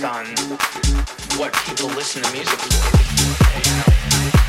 based on what people listen to music for. You know?